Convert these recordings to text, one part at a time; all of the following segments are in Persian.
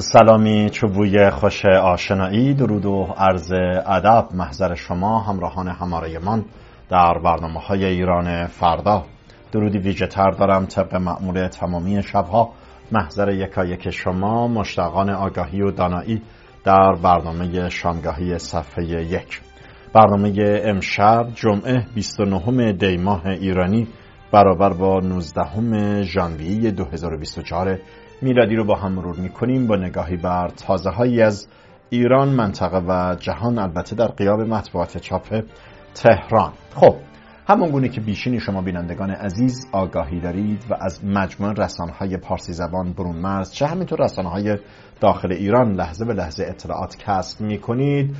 سلامی چوبوی خوش آشنایی درود و عرض ادب. محضر شما همراهان هماره در برنامه های ایران فردا. درودی ویژه تر دارم طبق معمول تمامی شبها. محضر یکایک شما مشتاقان آگاهی و دانایی در برنامه شامگاهی صفحه یک. برنامه امشب جمعه 29 دی ماه ایرانی برابر با 19 ژانویه 2024 میلادی رو با هم مرور می‌کنیم با نگاهی بر تازه هایی از ایران منطقه و جهان البته در قیاب مطبوعات چاپ تهران. خب همون گونه که بیشینی شما بینندگان عزیز آگاهی دارید و از مجموع رسانه های پارسی زبان برون مرز چه همینطور رسانه های داخل ایران لحظه به لحظه اطلاعات کسب می کنید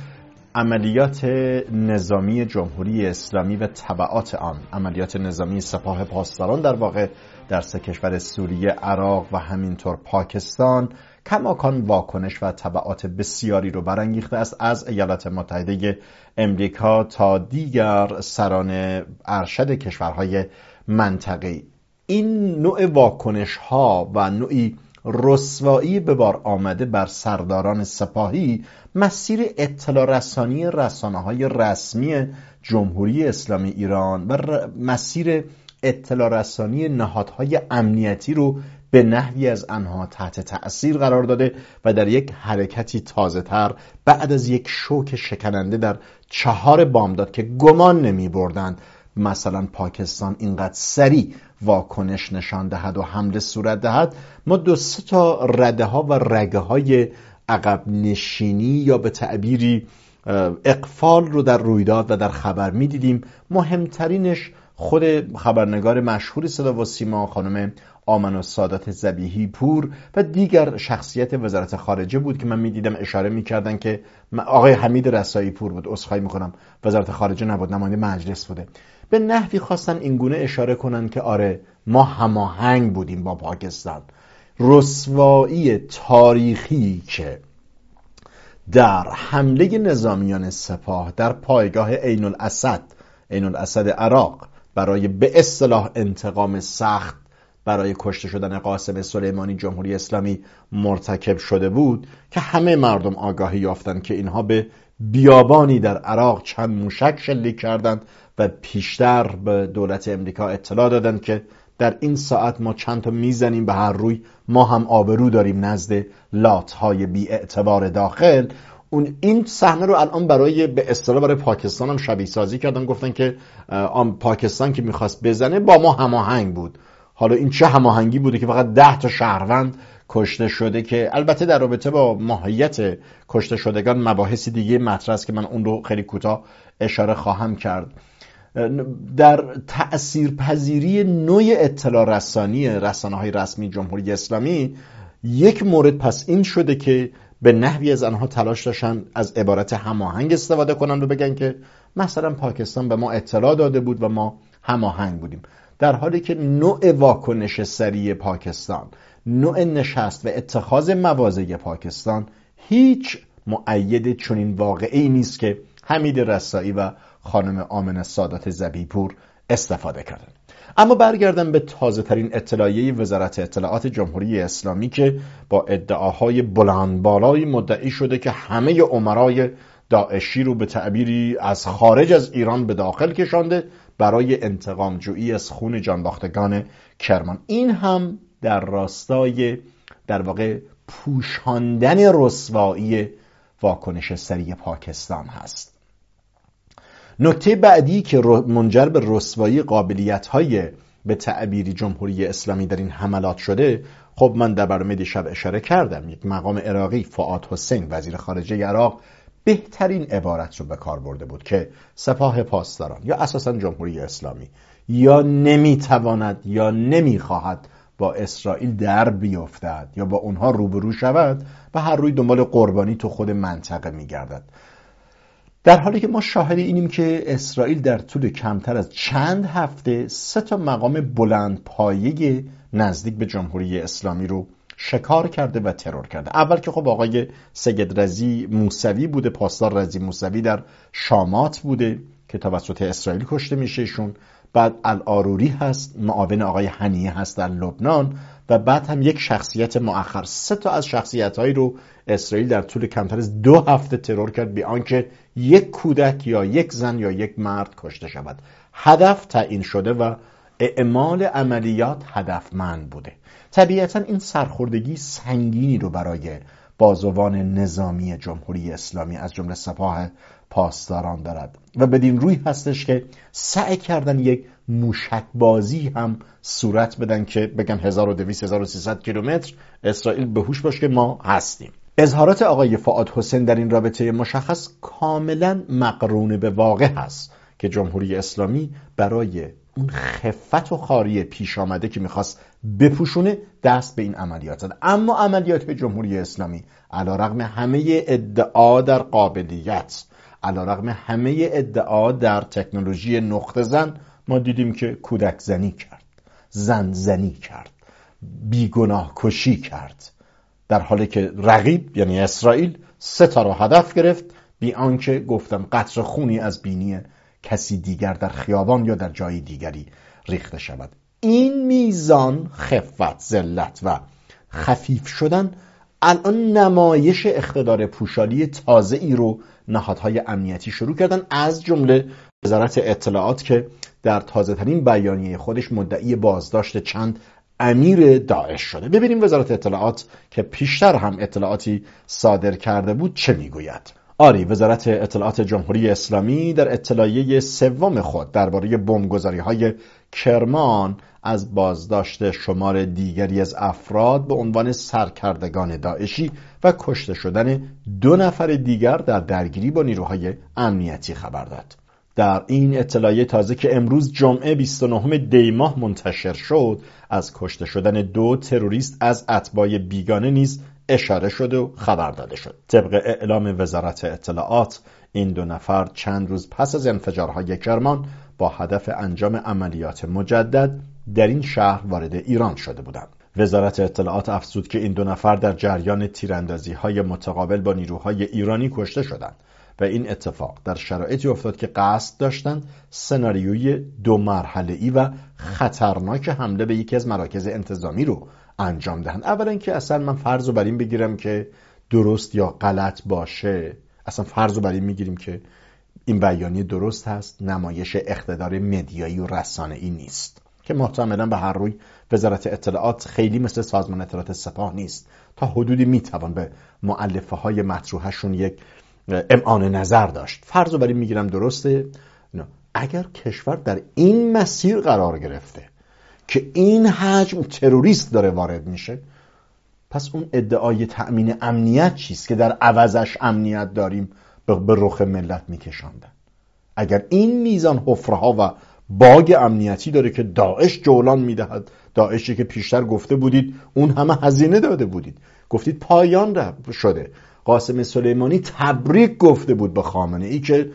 عملیات نظامی جمهوری اسلامی و طبعات آن. عملیات نظامی سپاه پاسداران در واقع در سه کشور سوریه، عراق و همینطور پاکستان کماکان واکنش و طبعات بسیاری رو برانگیخته است از ایالات متحده امریکا تا دیگر سران ارشد کشورهای منطقه. این نوع واکنش ها و نوعی رسوایی به بار آمده بر سرداران سپاهی مسیر اطلاع رسانی رسانه های رسمی جمهوری اسلامی ایران و مسیر اطلاع رسانی نهادهای امنیتی رو به نحوی از آنها تحت تأثیر قرار داده و در یک حرکتی تازه تر بعد از یک شوک شکننده در چهار بامداد که گمان نمی بردند مثلا پاکستان اینقدر سریع واکنش نشان دهد و حمله صورت دهد ما دو سه تا رده ها و رگه های عقب نشینی یا به تعبیری اقفال رو در رویداد و در خبر می‌دیدیم. مهمترینش خود خبرنگار مشهور صدا و سیما خانم آمن و سادات زبیهی پور و دیگر شخصیت وزارت خارجه بود که من می‌دیدم اشاره می‌کردن که آقای حمید رسایی پور بود. اصخایی می‌کنم. وزارت خارجه نبود نماینده مجلس بوده. به نحوی خواستن اینگونه اشاره کنن که آره ما هماهنگ بودیم با پاکستان. رسوایی تاریخی که در حمله نظامیان سپاه در پایگاه عین الاسد عین الاسد عراق برای به اصطلاح انتقام سخت برای کشته شدن قاسم سلیمانی جمهوری اسلامی مرتکب شده بود که همه مردم آگاهی یافتند که اینها به بیابانی در عراق چند موشک شلیک کردند و پیشتر به دولت امریکا اطلاع دادند که در این ساعت ما چند تا می‌زنیم به هر روی ما هم آبرو داریم نزد لات های بی اعتبار داخل. اون این صحنه رو الان برای به اصطلاح برای پاکستان هم شبیه سازی کردن گفتن که آن پاکستان که می‌خواست بزنه با ما هماهنگ بود. حالا این چه هماهنگی بوده که فقط ده تا شهروند کشته شده که البته در رابطه با ماهیت کشته شدگان مباحثی دیگه مطرح است که من اون رو خیلی کوتاه اشاره خواهم کرد. در تأثیر پذیری نوع اطلاع رسانی رسانه های رسمی جمهوری اسلامی یک مورد پس این شده که به نحوی از آنها تلاش داشتن از عبارت هماهنگ استفاده کنند و بگن که مثلا پاکستان به ما اطلاع داده بود و ما هماهنگ بودیم. در حالی که نوع واکنش سریع پاکستان نوع نشست و اتخاذ مواضع پاکستان هیچ معید چنین واقعی نیست که حمید رسایی و خانم آمن سادات زبیپور استفاده کردن. اما برگردم به تازه ترین اطلاعیه وزارت اطلاعات جمهوری اسلامی که با ادعاهای بلند بالایی مدعی شده که همه عمرای داعشی رو به تعبیری از خارج از ایران به داخل کشانده برای انتقام جویی از خون جانباختگان کرمان. این هم در راستای در واقع پوشاندن رسوایی واکنش سریع پاکستان هست. نکته بعدی که منجر به رسوایی قابلیت های به تعبیری جمهوری اسلامی در این حملات شده خب من در برنامه دیشب اشاره کردم یک مقام عراقی فعاد حسین وزیر خارجه عراق بهترین عبارت رو به کار برده بود که سپاه پاسداران یا اساسا جمهوری اسلامی یا نمی‌تواند یا نمی‌خواهد با اسرائیل در بیفتد یا با اونها روبرو شود و هر روی دنبال قربانی تو خود منطقه میگردد. در حالی که ما شاهد اینیم که اسرائیل در طول کمتر از چند هفته سه تا مقام بلند پایه نزدیک به جمهوری اسلامی رو شکار کرده و ترور کرده. اول که خب آقای سید رزی موسوی بوده پاسدار رزی موسوی در شامات بوده که توسط اسرائیل کشته میشه ایشون. بعد الاروری هست معاون آقای هنیه هست در لبنان و بعد هم یک شخصیت مؤخر. سه تا از شخصیت هایی رو اسرائیل در طول کمتر از دو هفته ترور کرد بی آنکه یک کودک یا یک زن یا یک مرد کشته شود. هدف تعیین شده و اعمال عملیات هدفمند بوده. طبیعتا این سرخوردگی سنگینی رو برای بازوان نظامی جمهوری اسلامی از جمله سپاه پاسداران دارد. و بدین روی هستش که سعی کردن یک موشک بازی هم صورت بدن که بگن 1200 1300 کیلومتر اسرائیل به هوش باش که ما هستیم. اظهارات آقای فعاد حسین در این رابطه مشخص کاملا مقرون به واقع هست که جمهوری اسلامی برای اون خفت و خاری پیش آمده که می‌خواست بپوشونه دست به این عملیات زد. اما عملیات جمهوری اسلامی علا رقم همه ادعا در قابلیت علا رقم همه ادعا در تکنولوژی نقطه زن ما دیدیم که کودک زنی کرد زن زنی کرد بیگناه کشی کرد. در حالی که رقیب یعنی اسرائیل سه تا رو هدف گرفت بی آنکه گفتم قطر خونی از بینی کسی دیگر در خیابان یا در جای دیگری ریخته شود. این میزان خفت ذلت و خفیف شدن الان نمایش اقتدار پوشالی تازه ای رو نهادهای امنیتی شروع کردن از جمله وزارت اطلاعات که در تازه ترین بیانیه خودش مدعی بازداشت چند امیر داعش شده. ببینیم وزارت اطلاعات که پیشتر هم اطلاعاتی صادر کرده بود چه می‌گوید. آری وزارت اطلاعات جمهوری اسلامی در اطلاعیه سوم خود درباره بمبگذاری های کرمان از بازداشت شمار دیگری از افراد به عنوان سرکردگان داعشی و کشته شدن دو نفر دیگر در درگیری با نیروهای امنیتی خبر داد. در این اطلاعیه تازه که امروز جمعه 29 دی ماه منتشر شد از کشته شدن دو تروریست از اتباع بیگانه نیز اشاره شده و خبر داده شد طبق اعلام وزارت اطلاعات این دو نفر چند روز پس از انفجارهای کرمان با هدف انجام عملیات مجدد در این شهر وارد ایران شده بودند. وزارت اطلاعات افزود که این دو نفر در جریان تیراندازی های متقابل با نیروهای ایرانی کشته شدند و این اتفاق در شرایطی افتاد که قصد داشتند سناریوی دو مرحله ای و خطرناک حمله به یکی از مراکز انتظامی رو انجام دهند. اولا که اصلا من فرض رو بر این بگیرم که درست یا غلط باشه. اصلا فرض رو بر این می‌گیریم که این بیانیه درست هست نمایش اقتدار مدیایی و رسانه ای نیست. که محتملا به هر روی وزارت اطلاعات خیلی مثل سازمان اطلاعات سپاه نیست. تا حدودی می‌توان به معلفه های یک امعان نظر داشت. فرض بر این می‌گیرم درسته؟ اگر کشور در این مسیر قرار گرفته که این حجم تروریست داره وارد میشه پس اون ادعای تأمین امنیت چیست که در عوضش امنیت داریم به رخ ملت میکشاندن؟ اگر این میزان حفره و باگ امنیتی داره که داعش جولان می‌دهد. داعشی که پیشتر گفته بودید اون همه هزینه داده بودید. گفتید پایان شده. قاسم سلیمانی تبریک گفته بود به خامنه ای که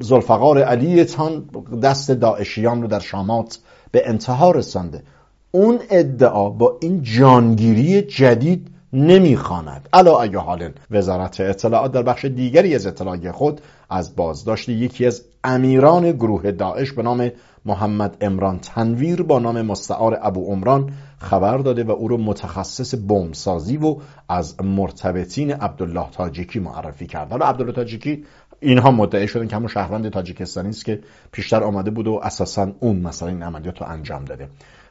زلفقار علیتان دست داعشیان رو در شامات به انتها رسانده. اون ادعا با این جانگیری جدید نمی‌خواند. علا اگه حال وزارت اطلاعات در بخش دیگری از اطلاعی خود از بازداشت یکی از امیران گروه داعش به نام محمد امران تنویر با نام مستعار ابو عمران خبر داده و او رو متخصص بمبسازی و از مرتبطین عبدالله تاجیکی معرفی کرد. حالا عبدالله تاجیکی اینها مدعی شدن که همون شهروند تاجیکستانی است که پیشتر آمده بود و اساسا اون مثلا این عملیات رو انجام داده.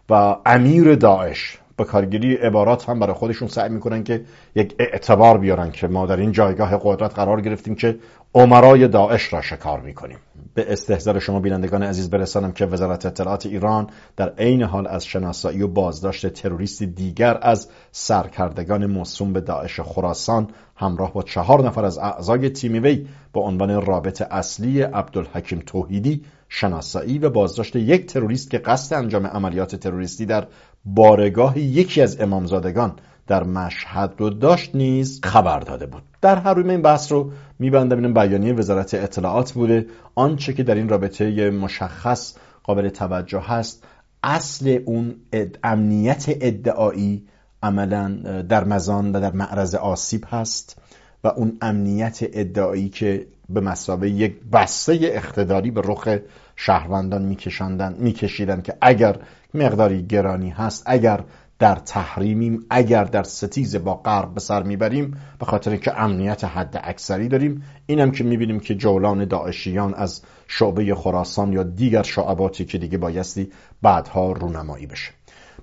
و امیر داعش به کارگیری عبارات هم برای خودشون سعی می‌کنن که یک اعتبار بیارن که ما در این جایگاه قدرت قرار گرفتیم که عمرای داعش را شکار می‌کنیم. به استحضار شما بینندگان عزیز برسانم که وزارت اطلاعات ایران در عین حال از شناسایی و بازداشت تروریست دیگر از سرکردگان موسوم به داعش خراسان همراه با چهار نفر از اعضای تیم وی با عنوان رابط اصلی عبدالحکیم توحیدی شناسایی و بازداشت یک تروریست که قصد انجام عملیات تروریستی در بارگاه یکی از امامزادگان در مشهد رو داشت نیز خبر داده بود. در هر روی این بحث رو میبندم. این بیانیه وزارت اطلاعات بوده. آنچه که در این رابطه مشخص قابل توجه هست اصل اون امنیت ادعایی عملا در مزان و در معرض آسیب هست و اون امنیت ادعایی که به مسابه یک بسته اقتداری به رخ شهروندان میکشاندن میکشیدن که اگر مقداری گرانی هست اگر در تحریمیم اگر در ستیز با غرب به سر می‌بریم به خاطر که امنیت حد اکثری داریم. اینم که می‌بینیم که جولان داعشیان از شعبه خراسان یا دیگر شعباتی که دیگه بایستی بعدها رونمایی بشه.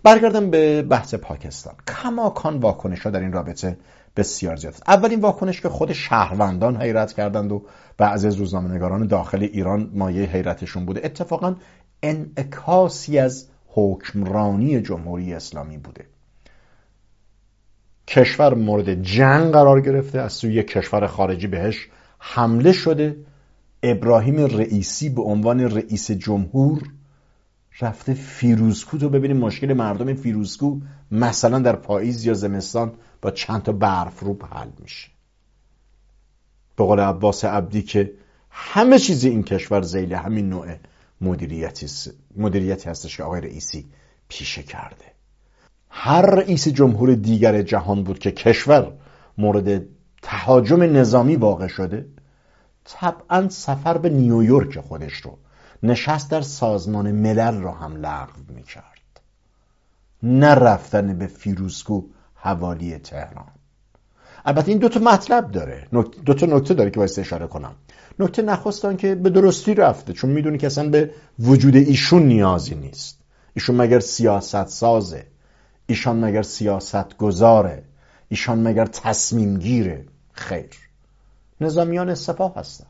برگردم به بحث پاکستان. کماکان واکنش ها در این رابطه بسیار زیاد. است اولین واکنش که خود شهروندان حیرت کردند و بعضی از روزنامه‌نگاران داخل ایران مایه حیرتشون بوده. اتفاقا انعکاسی از حکمرانی جمهوری اسلامی بوده. کشور مورد جنگ قرار گرفته از سوی کشور خارجی بهش حمله شده. ابراهیم رئیسی به عنوان رئیس جمهور رفته فیروزکو تو ببینیم مشکل مردم فیروزکو مثلا در پاییز یا زمستان با چند تا برف رو حل میشه. به قول عباس عبدی که همه چیز این کشور زیل همین نوع مدیریتی, مدیریتی هستش که آقای رئیسی پیشه کرده. هر رئیس جمهور دیگر جهان بود که کشور مورد تهاجم نظامی واقع شده طبعا سفر به نیویورک خودش رو نشست در سازمان ملل را هم لغو می کرد نه رفتن به فیروزکو حوالی تهران. البته این دو تا مطلب داره. دو تا نکته داره که باید اشاره کنم. نکته نخواستن که به درستی رفته چون می‌دونی که اصلا به وجود ایشون نیازی نیست. ایشون مگر سیاست سازه ایشان مگر سیاست گذاره ایشان مگر تصمیم گیره خیر. نظامیان سپاه هستن.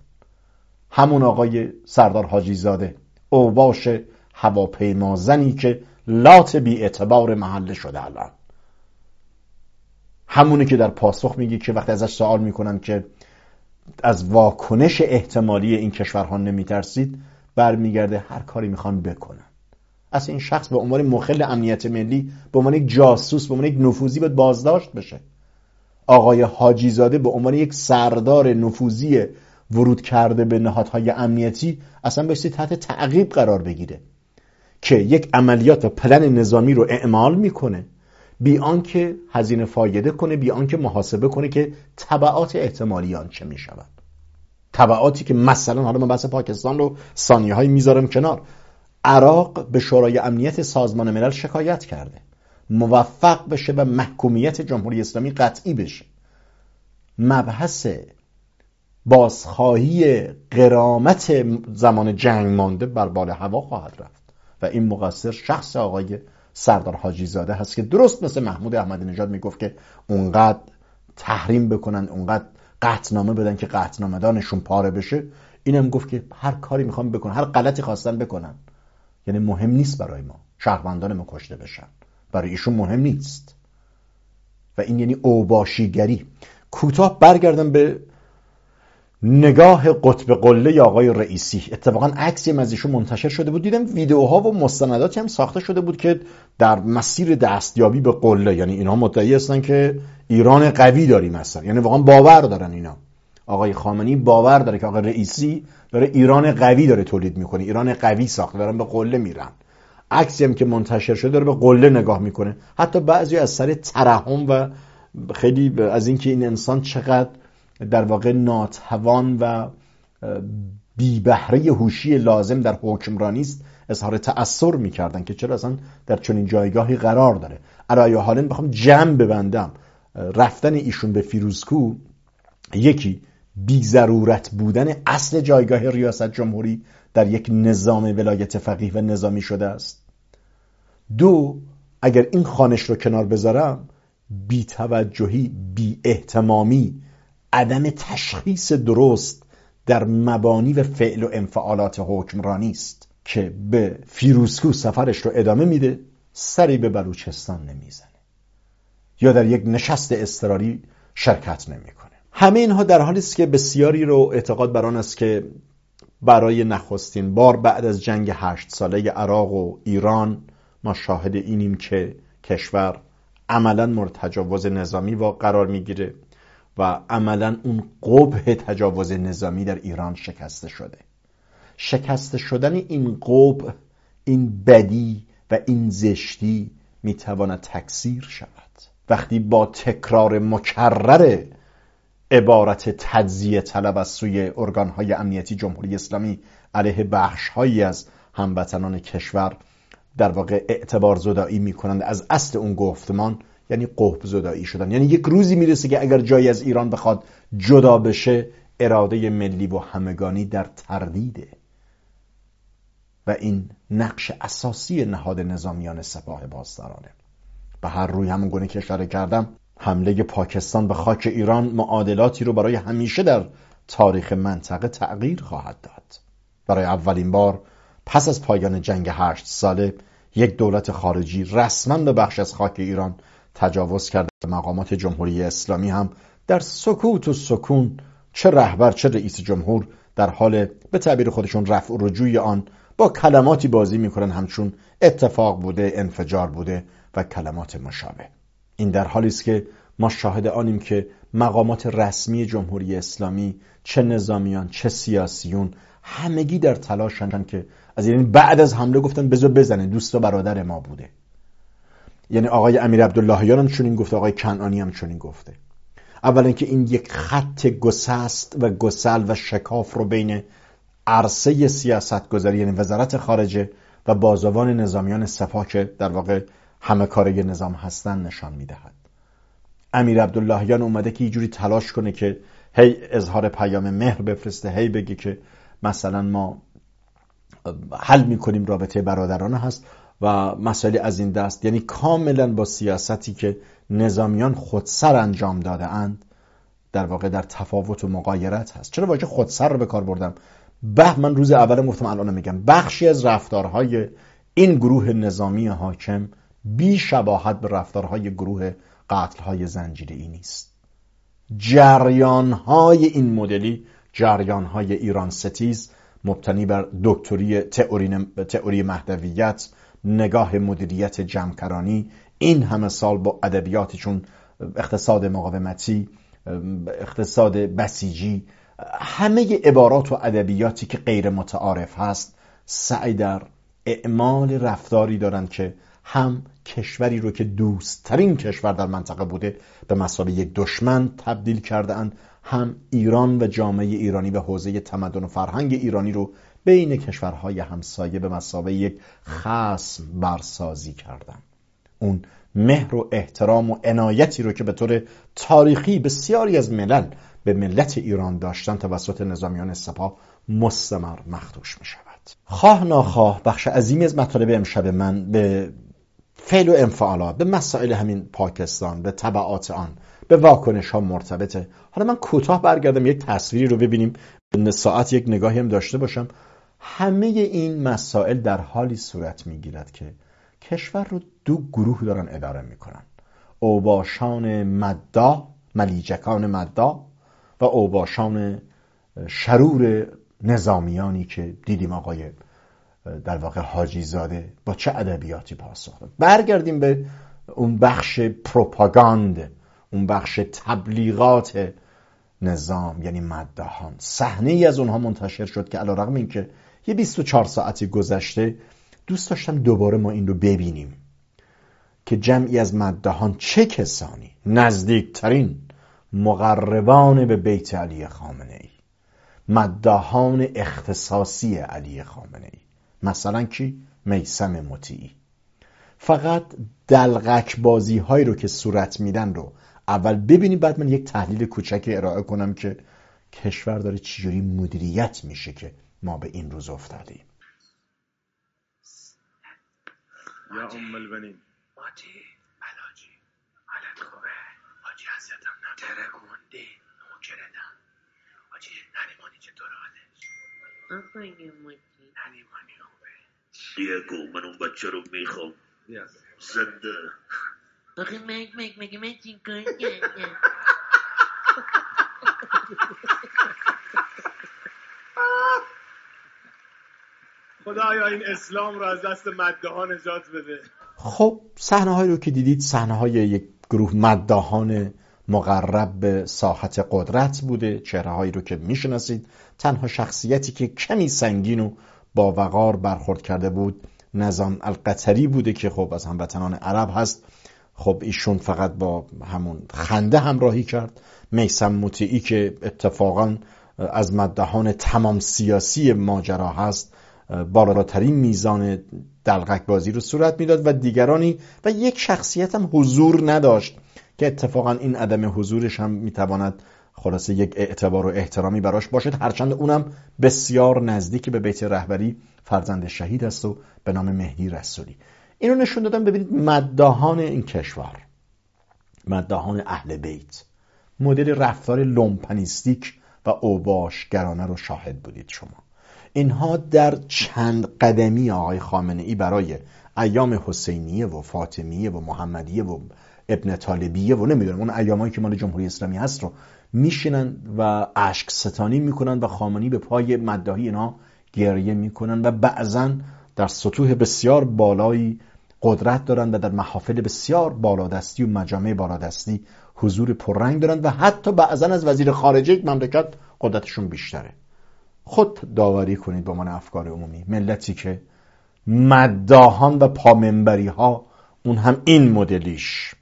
همون آقای سردار حاجی زاده اوباش هواپیما زنی که لات بی اعتبار محله شده الان. همونی که در پاسخ میگی که وقتی ازش سوال می‌کنن که از واکنش احتمالی این کشورها نمیترسید برمیگرده هر کاری می‌خوان بکنن. از این شخص به عنوان مخل امنیت ملی به عنوان یک جاسوس به عنوان یک نفوذی باید بازداشت بشه. آقای حاجی زاده به عنوان یک سردار نفوذی ورود کرده به نهادهای امنیتی اصلا بایستی تحت تعقیب قرار بگیره که یک عملیات پلن نظامی رو اعمال می‌کنه. بی آنکه هزینه فایده کنه بی آنکه محاسبه کنه که تبعات احتمالی آن چه می شود تبعاتی که مثلا حالا من بحث پاکستان رو ثانیه های می‌ذارم کنار. عراق به شورای امنیت سازمان ملل شکایت کرده. موفق بشه و محکومیت جمهوری اسلامی قطعی بشه. مبحث بازخواهی قرامت زمان جنگ مانده بر بال هوا خواهد رفت. و این مقصر شخص آقای سردار حاجی زاده هست که درست مثل محمود احمدی نژاد می‌گفت که اونقدر تحریم بکنن اونقدر قطنامه بدن که قطنامه دانشون پاره بشه. اینم گفت که هر کاری می‌خوام بکنن هر غلطی خواستن بکنن. یعنی مهم نیست برای ما شهروندان ما کشته بشن. برای ایشون مهم نیست. و این یعنی اوباشیگری. کوتاه برگردم به نگاه قطب قله یا آقای رئیسی. اتفاقا عکسی از ایشون منتشر شده بود. دیدم ویدیوها و مستنداتی هم ساخته شده بود که در مسیر دستیابی به قله. یعنی اینها مدعی هستن که ایران قوی داریم هستن یعنی واقعا باور دارن اینا. آقای خامنی باور داره که آقای رئیسی داره ایران قوی داره تولید می‌کنه. ایران قوی ساخته. دارن به قله میرن. عکسی هم که منتشر شده داره به قله نگاه می‌کنه. حتی بعضی از سر ترحم و خیلی از اینکه این انسان چقدر در واقع ناتوان و بی بهره هوشی لازم در حکمرانی است اظهار تأثیر می‌کردن که چرا اصلا در چنین جایگاهی قرار داره. علایه حالا بخوام جمع ببندم. رفتن ایشون به فیروزکو یکی بی ضرورت بودن اصل جایگاه ریاست جمهوری در یک نظام ولایت فقیه و نظامی شده است. دو اگر این خانش رو کنار بذارم بی توجهی بی احتمامی عدم تشخیص درست در مبانی و فعل و انفعالات حکمرانی است که به فیروسکو سفرش رو ادامه میده سری به بلوچستان نمی‌زنه یا در یک نشست استراری شرکت نمی‌کنه. همه اینها در حالی است که بسیاری رو اعتقاد بر آن است که برای نخستین بار بعد از جنگ هشت ساله عراق و ایران ما شاهد اینیم که کشور عملا مورد تجاوز نظامی و قرار می‌گیره. و عملا اون قبه تجاوز نظامی در ایران شکسته شده. شکسته شدن این قبه این بدی و این زشتی می‌تواند تکثیر شود. وقتی با تکرار مکرر عبارت تجزیه طلب از سوی ارگانهای امنیتی جمهوری اسلامی علیه بخشهایی از هموطنان کشور در واقع اعتبار زدایی می‌کنند از اصل اون گفتمان یعنی قحب زدایی شدن. یعنی یک روزی می‌رسه که اگر جایی از ایران بخواد جدا بشه اراده ملی و همگانی در تردیده و این نقش اساسی نهاد نظامیان سپاه بازدارانه. به هر روی همون گونه که اشاره کردم حمله پاکستان به خاک ایران معادلاتی رو برای همیشه در تاریخ منطقه تغییر خواهد داد. برای اولین بار پس از پایان جنگ هشت ساله یک دولت خارجی رسما به بخش از خاک ایران تجاوز کرده مقامات جمهوری اسلامی هم در سکوت و سکون چه رهبر چه رئیس جمهور در حال به تعبیر خودشون رفع و رجوع آن با کلماتی بازی می‌کنن. همچون اتفاق بوده انفجار بوده و کلمات مشابه. این در حالی است که ما شاهد آنیم که مقامات رسمی جمهوری اسلامی چه نظامیان چه سیاسیون همگی در تلاشن که از یعنی بعد از حمله گفتن بذار بزنه دوست و برادر ما بوده. یعنی آقای امیر عبداللهیان هم چنین گفته آقای کنعانی هم چنین گفته. اولا که این یک خط گسست و گسل و شکاف رو بین عرصه سیاست گذاری یعنی وزارت خارجه و بازوان نظامیان سپاه که در واقع همه کاره نظام هستن نشان می‌دهد. امیر عبداللهیان اومده که یه جوری تلاش کنه که هی اظهار پیام مهر بفرسته هی بگه که مثلا ما حل می‌کنیم رابطه برادرانه هست. و مسائلی از این دست یعنی کاملا با سیاستی که نظامیان خودسر انجام داده اند در واقع در تفاوت و مقایرت هست. چرا واژه خودسر رو به کار بردم؟ به من روز اول گفتم الان میگم. بخشی از رفتارهای این گروه نظامی حاکم بی شباهت به رفتارهای گروه قتلهای زنجیری ای نیست. جریانهای این مدلی جریانهای ایران ستیز مبتنی بر دکتری تئوری مهدویت نگاه مدیریت جمعکرانی این همه سال با ادبیاتشون اقتصاد مقاومتی اقتصاد بسیجی همه عبارات و ادبیاتی که غیر متعارف هست سعی در اعمال رفتاری دارند که هم کشوری رو که دوستترین کشور در منطقه بوده به مسابقه یک دشمن تبدیل کرده اند هم ایران و جامعه ایرانی به حوزه تمدن و فرهنگ ایرانی رو بین کشورهای همسایه به مسابقه یک خصم برسازی کردن. اون مهر و احترام و عنایتی رو که به طور تاریخی بسیاری از ملل به ملت ایران داشتن توسط نظامیان سپاه مستمر مخدوش می شود. خواه ناخواه بخش عظیمی از مطالب امشب من به فعل و انفعالات به مسائل همین پاکستان به طبعات آن به واکنش ها مرتبطه. حالا من کوتاه برگردم یک تصویری رو ببینیم. ساعت یک نگاهی هم داشته باشم. همه این مسائل در حالی صورت می‌گیرد که کشور رو دو گروه دارن اداره می‌کنن. اوباشان مدا ملیجکان مدا و اوباشان شرور نظامیانی که دیدیم آقای در واقع حاجی زاده با چه ادبیاتی پاسخ داد؟ برگردیم به اون بخش پروپاگاند. اون بخش تبلیغات نظام یعنی مدهان صحنه ای از اونها منتشر شد که علیرغم اینکه یه 24 ساعتی گذشته دوست داشتم دوباره ما این رو ببینیم که جمعی از مدهان چه کسانی نزدیکترین مقربان به بیت علی خامنه ای. مدهان اختصاصی علی خامنه ای. مثلا کی؟ میسم مطیعی. فقط دلغک بازی هایی رو که صورت میدن رو اول ببینیم بعد من یک تحلیل کوچک ارائه کنم که کشور داره چجوری مدیریت میشه که ما به این روز افتادیم. یا ام البنین. ماتی بلاجی حالت خوبه؟ حاجی حضرتم نه. ترکونده نوکردم حاجی نریمانی چطور حالش؟ آقای ماتی نریمانی خوبه. دیگو من اون بچه رو می‌خوام. زنده. آخه مگ مگ مگه من چین کار کردم خدایا این اسلام رو از دست مدهان نجات بده. خب صحنه هایی رو که دیدید صحنه های یک گروه مدهان مقرب به ساحت قدرت بوده. چهره هایی رو که می‌شناسید. تنها شخصیتی که کمی سنگین و با وقار برخورد کرده بود نظام القطری بوده که خب از هموطنان عرب هست. خب ایشون فقط با همون خنده همراهی کرد. میسم مطیعی که اتفاقا از مدهان تمام سیاسی ماجرا هست بالاترین میزان دلغک بازی رو صورت می‌داد و دیگرانی و یک شخصیت هم حضور نداشت که اتفاقا این عدم حضورش هم می‌تواند خلاصه یک اعتبار و احترامی براش باشد. هرچند اونم بسیار نزدیک به بیت رهبری فرزند شهید است و به نام مهدی رسولی. اینو نشون دادم ببینید مداهان این کشور مداهان اهل بیت مدل رفتار لومپنیستیک و اوباشگرانه رو شاهد بودید شما. اینها در چند قدمی آقای خامنه ای برای ایام حسینیه و فاطمیه و محمدیه و ابن طالبیه و نمی‌دونم اون ایامایی که مال جمهوری اسلامی هست رو میشینن و اشک ستانی می‌کنن و خامنی به پای مدهی اینا گریه می‌کنن و بعضا در سطوح بسیار بالایی قدرت دارن و در محافل بسیار بالادستی و مجامع بالادستی حضور پررنگ دارن و حتی بعضا از وزیر خارجه مملکت قدرتشون بیشتره. خود داوری کنید به من افکار عمومی. ملتی که مداهان و پامنبری ها اون هم این مدلیش.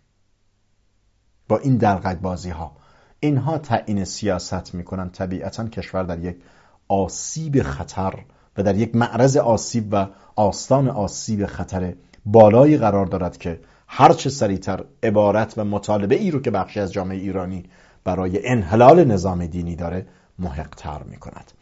با این دلغک بازی ها اینها تعیین سیاست می‌کنن طبیعتا کشور در یک آسیب خطر و در یک معرض آسیب و آستان آسیب خطر بالایی قرار دارد که هرچه سریعتر عبارت و مطالبه ای رو که بخشی از جامعه ایرانی برای انحلال نظام دینی داره محقتر می کند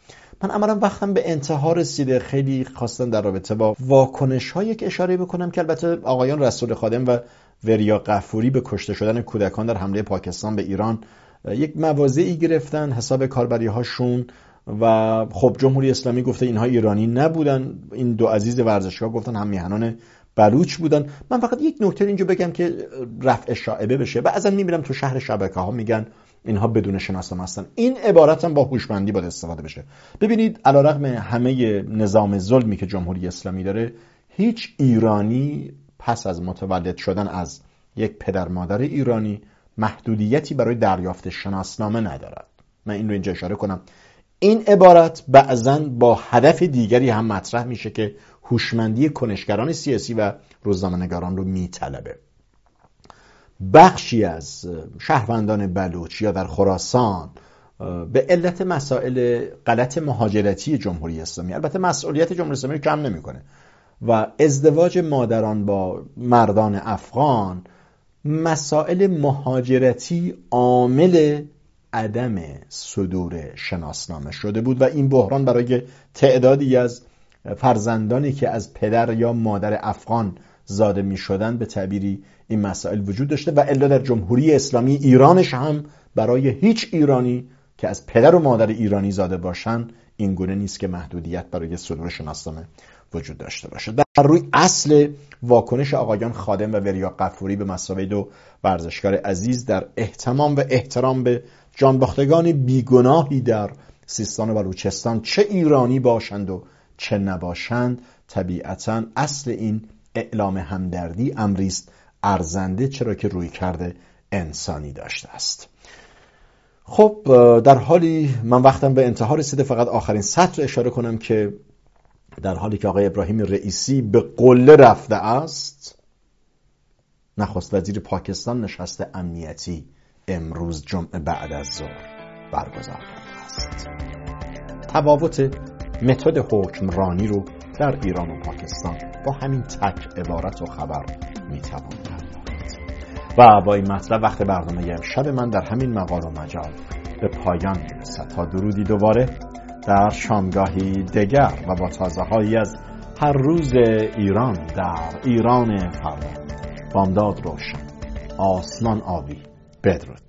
من عملا وقتم به انتها رسیده. خیلی خواستم در رابطه با واکنش های که اشاره بکنم که البته آقایان رسول خادم و وریا قفوری به کشته شدن کودکان در حمله پاکستان به ایران یک موازی گرفتن حساب کاربری هاشون و خب جمهوری اسلامی گفته اینها ایرانی نبودن. این دو عزیز ورزشگاه گفتن هم میهنان بلوچ بودن. من فقط یک نکته اینجا بگم که رفع شاعبه بشه. بعضا می‌بینم تو شهر شبکه ها میگن اینها بدون شناسنامه هستن. این عبارت هم با هوشمندی باید استفاده بشه. ببینید علیرغم همه نظام ظلمی که جمهوری اسلامی داره هیچ ایرانی پس از متولد شدن از یک پدر مادر ایرانی محدودیتی برای دریافت شناسنامه ندارد. من این رو اینجا اشاره کنم. این عبارت بعضا با هدف دیگری هم مطرح میشه که هوشمندی کنشگران سیاسی و روزنامه‌نگاران رو میطلبه. بخشی از شهروندان بلوچ یا در خراسان به علت مسائل غلط مهاجرتی جمهوری اسلامی البته مسئولیت جمهوری اسلامی کم نمی‌کنه. و ازدواج مادران با مردان افغان مسائل مهاجرتی عامل عدم صدور شناسنامه شده بود و این بحران برای تعدادی از فرزندانی که از پدر یا مادر افغان زاده می شدن به تعبیری این مسائل وجود داشته و الا در جمهوری اسلامی ایرانش هم برای هیچ ایرانی که از پدر و مادر ایرانی زاده باشن این گونه نیست که محدودیت برای صدور شناسنامه وجود داشته باشه در روی اصل واکنش آقایان خادم و وریا قفوری به مسابقه دو ورزشکار عزیز در احتمام و احترام به جانباختگان بیگناهی در سیستان و بلوچستان چه ایرانی باشند و چه نباشند طبیعتا اصل این اعلام همدردی امریست ارزنده چرا که روی کرده انسانی داشته است. خب در حالی من وقتم به انتها رسیده فقط آخرین سطر اشاره کنم که در حالی که آقای ابراهیم رئیسی به قله رفته است نخست وزیر پاکستان نشست امنیتی امروز جمعه بعد از ظهر برگزار کرده است. تفاوت متد حکمرانی رو در ایران و پاکستان با همین تک عبارت و خبر می‌توان و با این مطلب وقت برنامه امشب من در همین مقال و مجال به پایان می‌رسد. تا درودی دوباره در شامگاهی دگر و با تازه هایی از هر روز ایران در ایران فردا بامداد روشن. آسمان آبی بدرود.